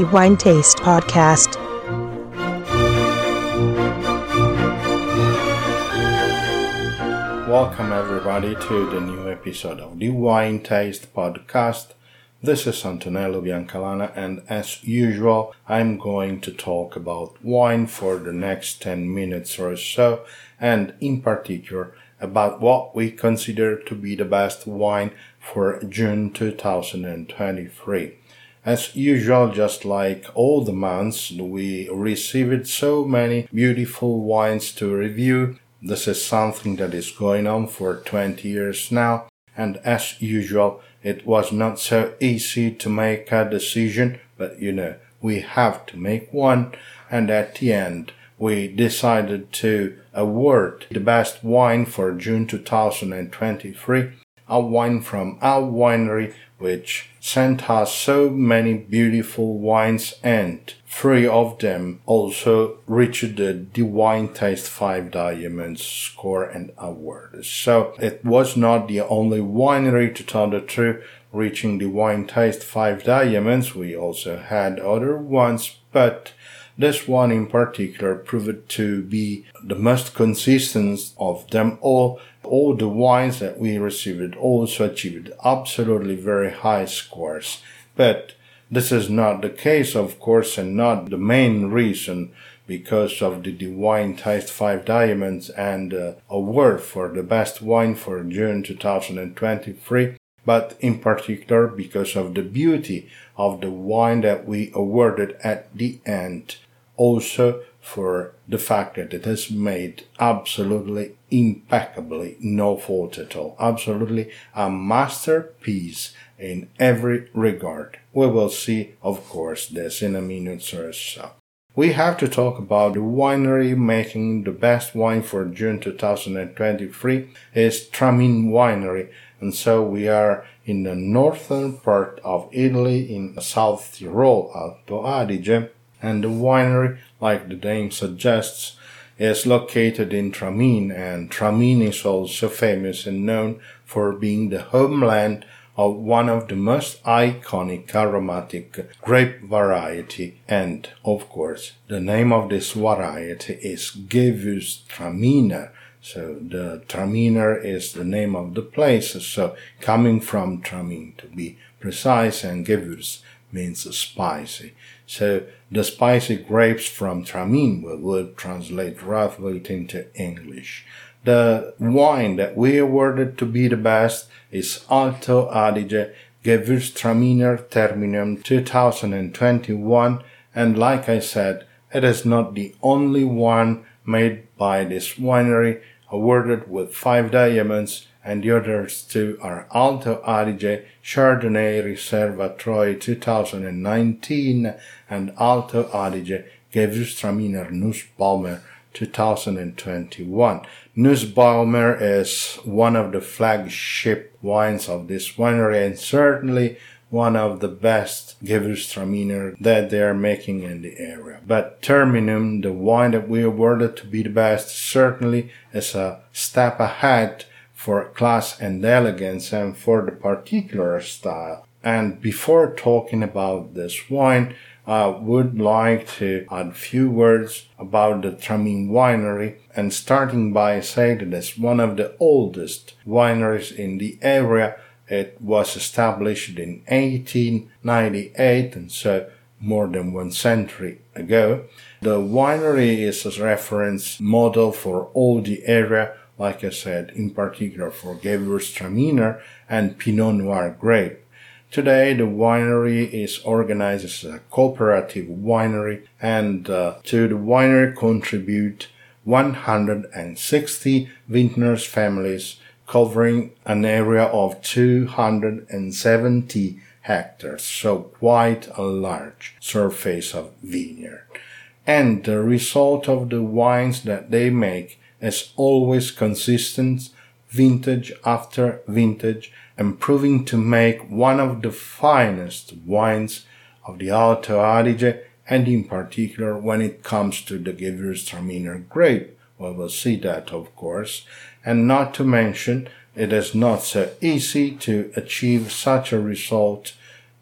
the Wine Taste Podcast. Welcome, everybody, to the new episode of the Wine Taste Podcast. This is Antonello Biancalana, and as usual, I'm going to talk about wine for the next 10 minutes or so, and in particular, about what we consider to be the best wine for June 2023. As usual, just like all the months, we received so many beautiful wines to review. This is something that is going on for 20 years now, and as usual, it was not so easy to make a decision, but you know, we have to make one, and at the end, we decided to award the best wine for June 2023, a wine from our winery which sent us so many beautiful wines and three of them also reached the DiWineTaste 5 Diamonds score and award. So it was not the only winery to tell the truth reaching the Wine Taste 5 Diamonds. We also had other ones, but this one in particular proved to be the most consistent of them all. All the wines that we received also achieved absolutely very high scores. But this is not the case, of course, and not the main reason because of the DiWineTaste 5 Diamonds and uh, award for the best wine for June 2023 but in particular because of the beauty of the wine that we awarded at the end also for the fact that it is made absolutely impeccably, no fault at all. Absolutely a masterpiece in every regard. We will see, of course, this in a minute or so. We have to talk about the winery making the best wine for June 2023 is Tramin Winery. And so we are in the northern part of Italy in South Tyrol, Alto Adige and the winery, like the name suggests, is located in Tramin, and Tramin is also famous and known for being the homeland of one of the most iconic aromatic grape variety, and of course, the name of this variety is Gewürztraminer. So the Traminer is the name of the place, so coming from Tramin to be precise, and Gewürz means spicy. So the spicy grapes from Tramin would translate roughly into English. The wine that we awarded to be the best is Alto Adige Gewürztraminer Terminum 2021 and like I said, it is not the only one made by this winery awarded with five diamonds and the others two are Alto Adige Chardonnay Riserva Troy 2019 and Alto Adige Gewürztraminer Nussbaumer 2021. Nussbaumer is one of the flagship wines of this winery and certainly one of the best Gewürztraminer that they are making in the area. But Terminum, the wine that we awarded to be the best, certainly is a step ahead for class and elegance and for the particular style. And before talking about this wine, I would like to add few words about the Tramin winery and starting by saying that it's one of the oldest wineries in the area. It was established in 1898 and so more than one century ago. The winery is a reference model for all the area like I said, in particular for Gewürztraminer and Pinot Noir grape. Today, the winery is organized as a cooperative winery, and uh, to the winery contribute 160 vintners families covering an area of 270 hectares, so quite a large surface of vineyard. And the result of the wines that they make as always consistent, vintage after vintage, and proving to make one of the finest wines of the Alto Adige, and in particular when it comes to the Gewürztraminer grape. Well, we'll see that, of course. And not to mention, it is not so easy to achieve such a result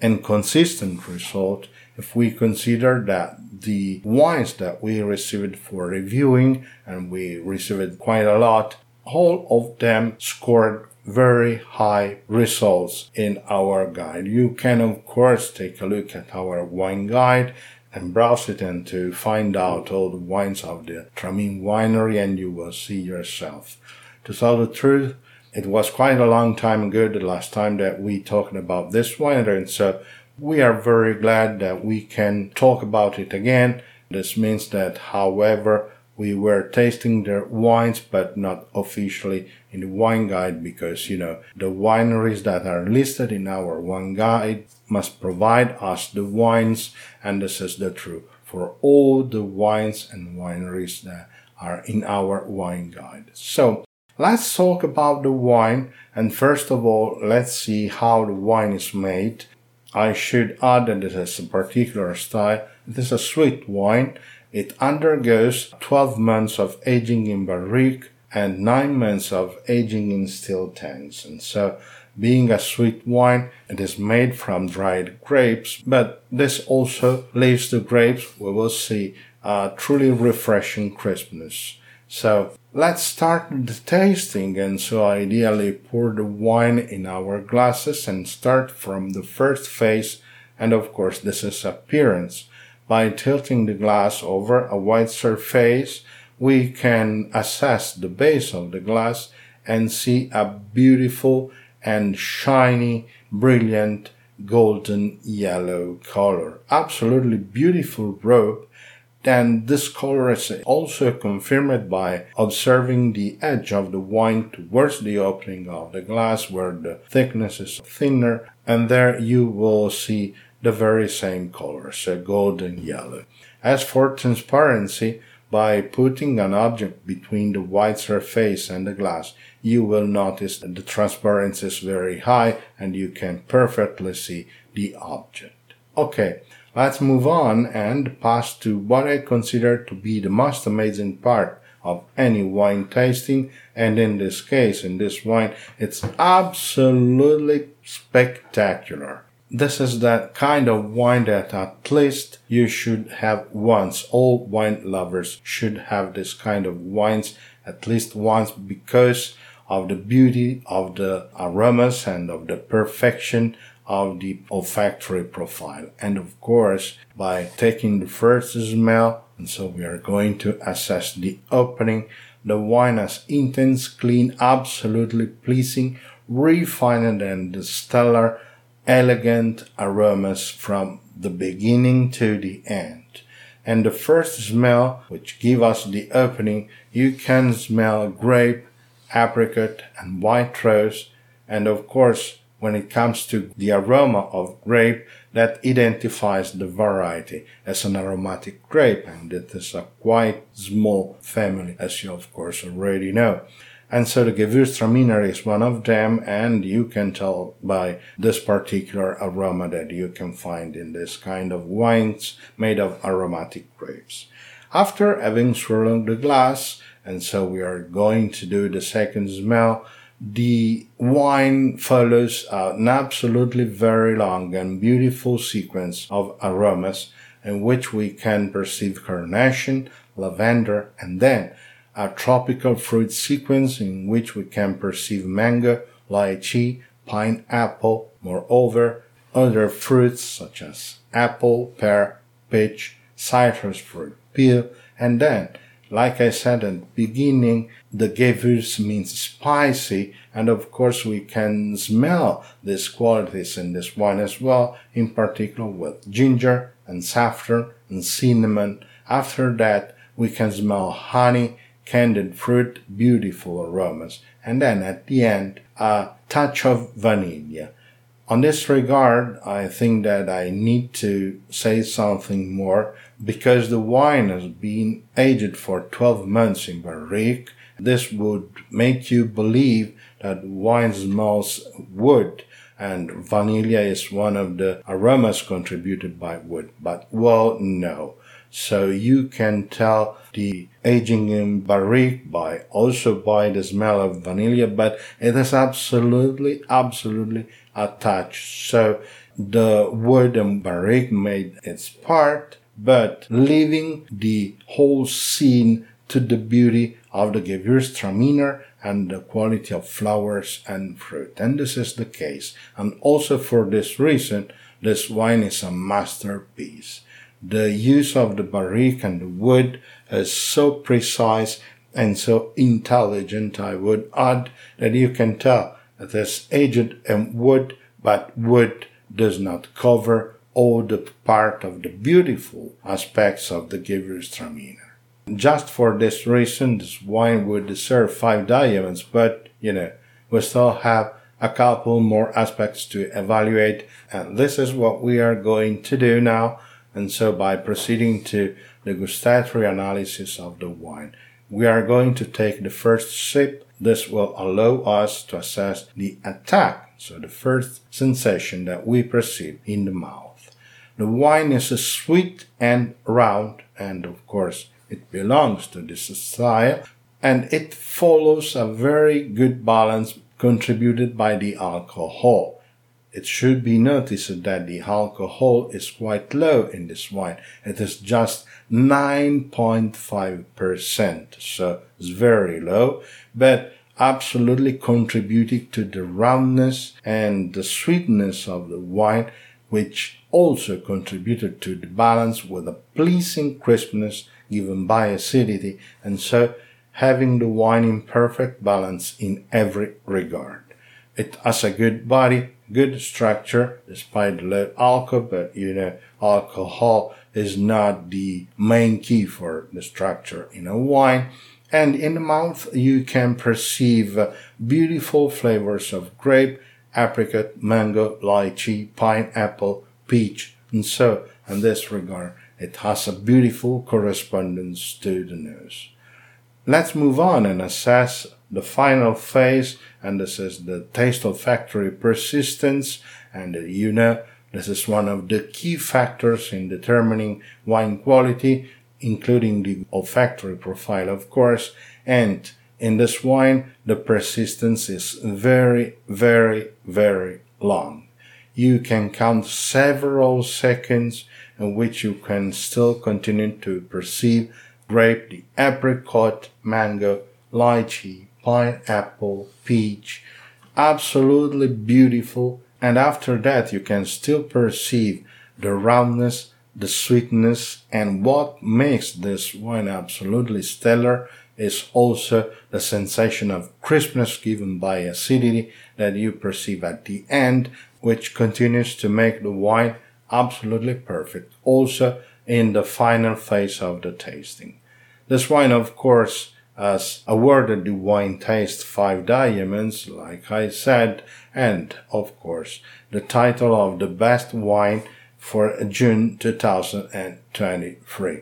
and consistent result if we consider that the wines that we received for reviewing, and we received quite a lot, all of them scored very high results in our guide. You can of course take a look at our wine guide and browse it and to find out all the wines of the Tramin winery and you will see yourself. To tell the truth, it was quite a long time ago the last time that we talked about this winery and so we are very glad that we can talk about it again. This means that however we were tasting their wines, but not officially in the wine guide because, you know, the wineries that are listed in our wine guide must provide us the wines, and this is the truth for all the wines and wineries that are in our wine guide. So, let's talk about the wine, and first of all, let's see how the wine is made. I should add that this is a particular style. It is a sweet wine it undergoes 12 months of aging in barrique and 9 months of aging in still tanks. And so, being a sweet wine, it is made from dried grapes, but this also leaves the grapes, we will see, a truly refreshing crispness. So, let's start the tasting and so ideally pour the wine in our glasses and start from the first phase and of course this is appearance. By tilting the glass over a white surface, we can assess the base of the glass and see a beautiful and shiny, brilliant golden yellow color. Absolutely beautiful robe. And this color is also confirmed by observing the edge of the wine towards the opening of the glass where the thickness is thinner and there you will see the very same colors, a golden yellow. As for transparency, by putting an object between the white surface and the glass, you will notice that the transparency is very high and you can perfectly see the object. Okay, let's move on and pass to what I consider to be the most amazing part of any wine tasting. And in this case, in this wine, it's absolutely spectacular this is that kind of wine that at least you should have once. All wine lovers should have this kind of wines at least once because of the beauty of the aromas and of the perfection of the olfactory profile. And of course, by taking the first smell, and so we are going to assess the opening. The wine has intense, clean, absolutely pleasing, refined and stellar elegant aromas from the beginning to the end. And the first smell, which give us the opening, you can smell grape, apricot, and white rose. And of course, when it comes to the aroma of grape, that identifies the variety as an aromatic grape, and it is a quite small family, as you of course already know. And so the Gewürztraminer is one of them, and you can tell by this particular aroma that you can find in this kind of wines made of aromatic grapes. After having swirled the glass, and so we are going to do the second smell, the wine follows an absolutely very long and beautiful sequence of aromas in which we can perceive carnation, lavender, and then a tropical fruit sequence in which we can perceive mango, lychee, pineapple, moreover, other fruits such as apple, pear, peach, citrus fruit, peel, and then, like I said at the beginning, the Gewürz means spicy, and of course we can smell these qualities in this wine as well, in particular with ginger and saffron and cinnamon. After that, we can smell honey candied fruit, beautiful aromas, and then at the end, a touch of vanilla. On this regard, I think that I need to say something more because the wine has been aged for 12 months in barrique. This would make you believe that wine smells wood and vanilla is one of the aromas contributed by wood. But well, no. So you can tell the aging in barrique by also by the smell of vanilla, but it is absolutely, absolutely attached. So the wood and barrique made its part, but leaving the whole scene to the beauty of the Gewürztraminer and the quality of flowers and fruit. And this is the case. And also for this reason, this wine is a masterpiece. The use of the barrique and the wood is so precise and so intelligent, I would add, that you can tell that it's aged in wood, but wood does not cover all the part of the beautiful aspects of the Gewürztraminer. Just for this reason, this wine would deserve five diamonds, but, you know, we still have a couple more aspects to evaluate, and this is what we are going to do now. And so by proceeding to the gustatory analysis of the wine, we are going to take the first sip. This will allow us to assess the attack, so the first sensation that we perceive in the mouth. The wine is sweet and round, and of course, it belongs to this style, and it follows a very good balance contributed by the alcohol. It should be noticed that the alcohol is quite low in this wine. It is just 9.5%. So it's very low, but absolutely contributing to the roundness and the sweetness of the wine, which also contributed to the balance with a pleasing crispness given by acidity, and so having the wine in perfect balance in every regard. It has a good body, good structure, despite the low alcohol, but you know, alcohol is not the main key for the structure in a wine. And in the mouth, you can perceive uh, beautiful flavors of grape, apricot, mango, lychee, pineapple, peach, and so in this regard, it has a beautiful correspondence to the nose. Let's move on and assess the final phase, and this is the taste olfactory persistence. And uh, you know, this is one of the key factors in determining wine quality, including the olfactory profile, of course. And in this wine, the persistence is very, very, very long. You can count several seconds in which you can still continue to perceive grape, the apricot, mango, lychee, pineapple, peach. Absolutely beautiful. And after that, you can still perceive the roundness, the sweetness, and what makes this wine absolutely stellar is also the sensation of crispness given by acidity that you perceive at the end, which continues to make the wine absolutely perfect also in the final phase of the tasting. This wine, of course, has awarded the wine taste five diamonds, like I said, and of course the title of the best wine for June 2023.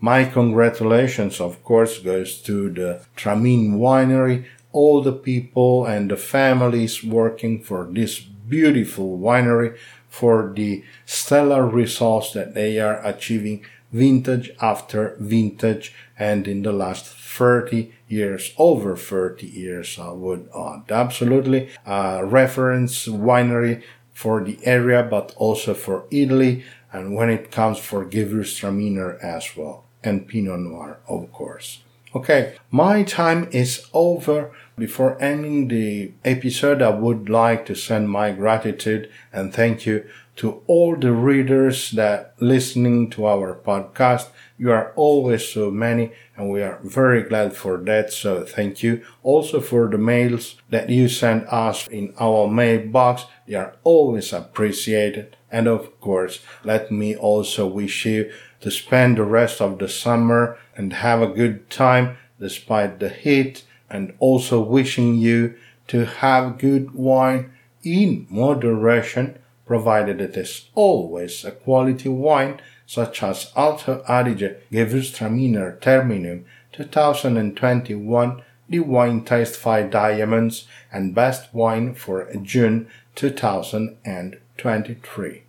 My congratulations, of course, goes to the Tramin Winery, all the people and the families working for this beautiful winery for the stellar results that they are achieving vintage after vintage and in the last 30 years, over 30 years, I would add. Absolutely a reference winery for the area, but also for Italy, and when it comes for Gewürztraminer as well, and Pinot Noir, of course. Okay, my time is over. Before ending the episode, I would like to send my gratitude and thank you to all the readers that listening to our podcast. You are always so many and we are very glad for that. So thank you also for the mails that you send us in our mailbox. They are always appreciated. And of course, let me also wish you to spend the rest of the summer and have a good time despite the heat and also wishing you to have good wine in moderation provided it is always a quality wine such as Alto Adige Gewürztraminer Terminum 2021, the wine taste 5 diamonds and best wine for June 2023.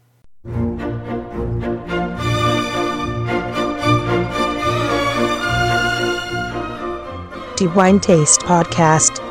The Wine Taste Podcast